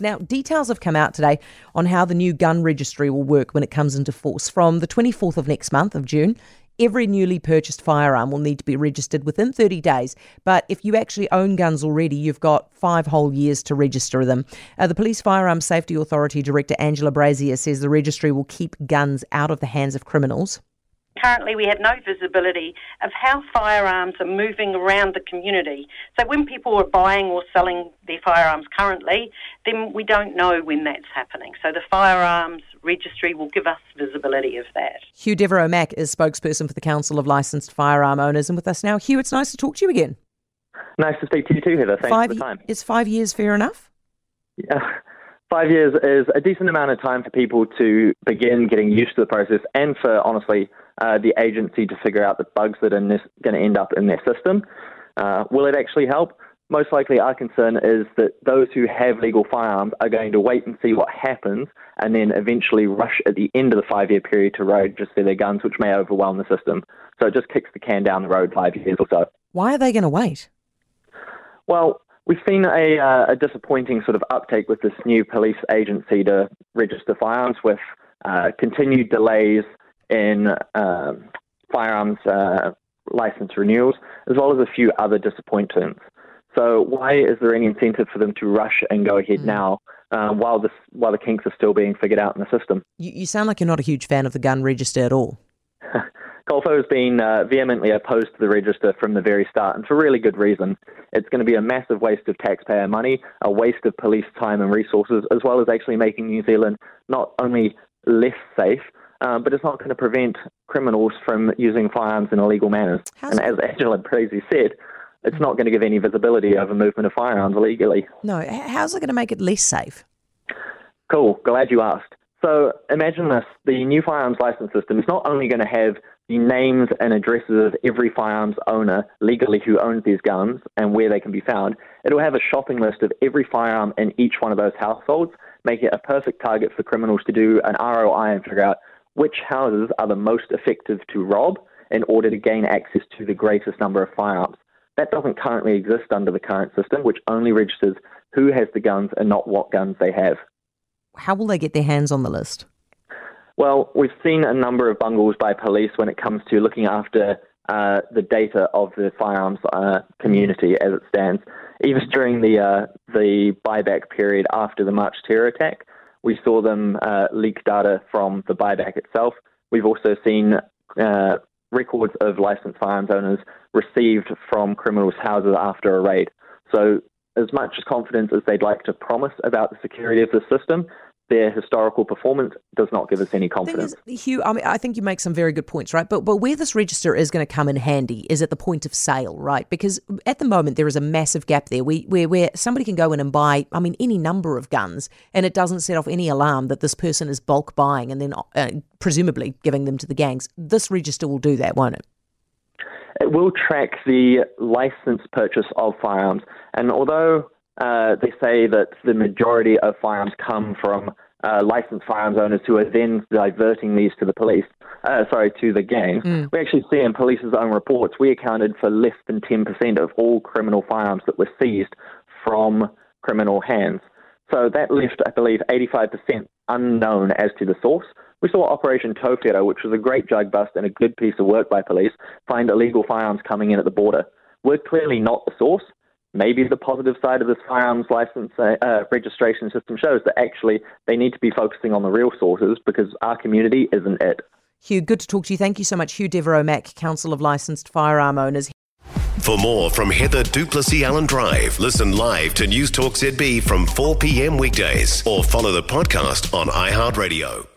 Now, details have come out today on how the new gun registry will work when it comes into force. From the 24th of next month of June, every newly purchased firearm will need to be registered within 30 days. But if you actually own guns already, you've got five whole years to register them. Uh, the Police Firearms Safety Authority Director Angela Brazier says the registry will keep guns out of the hands of criminals. Currently, we have no visibility of how firearms are moving around the community. So, when people are buying or selling their firearms currently, then we don't know when that's happening. So, the firearms registry will give us visibility of that. Hugh Deveraux Mack is spokesperson for the Council of Licensed Firearm Owners and with us now. Hugh, it's nice to talk to you again. Nice to speak to you too, Heather. Thanks five, for the time. Is five years fair enough? Yeah. Five years is a decent amount of time for people to begin getting used to the process and for, honestly, uh, the agency to figure out the bugs that are going to end up in their system. Uh, will it actually help? Most likely, our concern is that those who have legal firearms are going to wait and see what happens and then eventually rush at the end of the five year period to register their guns, which may overwhelm the system. So it just kicks the can down the road five years or so. Why are they going to wait? Well, we've seen a, uh, a, disappointing sort of uptake with this new police agency to register firearms with uh, continued delays in uh, firearms uh, license renewals, as well as a few other disappointments. So, why is there any incentive for them to rush and go ahead mm. now uh, while this while the kinks are still being figured out in the system? You, you sound like you're not a huge fan of the gun register at all. Colfo has been uh, vehemently opposed to the register from the very start, and for really good reason. It's going to be a massive waste of taxpayer money, a waste of police time and resources, as well as actually making New Zealand not only less safe, um, but it's not going to prevent criminals from using firearms in illegal manners. How's and as Angela Brazier said, it's not going to give any visibility over movement of firearms illegally. No, how's it going to make it less safe? Cool, glad you asked. So imagine this the new firearms license system is not only going to have the names and addresses of every firearms owner legally who owns these guns and where they can be found, it'll have a shopping list of every firearm in each one of those households, making it a perfect target for criminals to do an ROI and figure out which houses are the most effective to rob in order to gain access to the greatest number of firearms. That doesn't currently exist under the current system, which only registers who has the guns and not what guns they have. How will they get their hands on the list? Well, we've seen a number of bungles by police when it comes to looking after uh, the data of the firearms uh, community as it stands. Even during the uh, the buyback period after the March terror attack, we saw them uh, leak data from the buyback itself. We've also seen uh, records of licensed firearms owners received from criminals' houses after a raid. So, as much confidence as they'd like to promise about the security of the system, their historical performance does not give us any confidence. Is, Hugh, I, mean, I think you make some very good points, right? But but where this register is going to come in handy is at the point of sale, right? Because at the moment there is a massive gap there where, where, where somebody can go in and buy, I mean, any number of guns, and it doesn't set off any alarm that this person is bulk buying and then uh, presumably giving them to the gangs. This register will do that, won't it? It will track the license purchase of firearms, and although uh, they say that the majority of firearms come from uh, licensed firearms owners who are then diverting these to the police, uh, sorry, to the gangs. Mm. We actually see in police's own reports, we accounted for less than 10% of all criminal firearms that were seized from criminal hands. So that left, I believe, 85% unknown as to the source. We saw Operation Tauwhera, which was a great drug bust and a good piece of work by police, find illegal firearms coming in at the border. We're clearly not the source, maybe the positive side of this firearms license uh, uh, registration system shows that actually they need to be focusing on the real sources because our community isn't it. Hugh, good to talk to you. Thank you so much. Hugh Deveraux Mack, Council of Licensed Firearm Owners. For more from Heather du Plessis-Allen Drive, listen live to News Talk ZB from 4 p.m. weekdays or follow the podcast on iHeartRadio.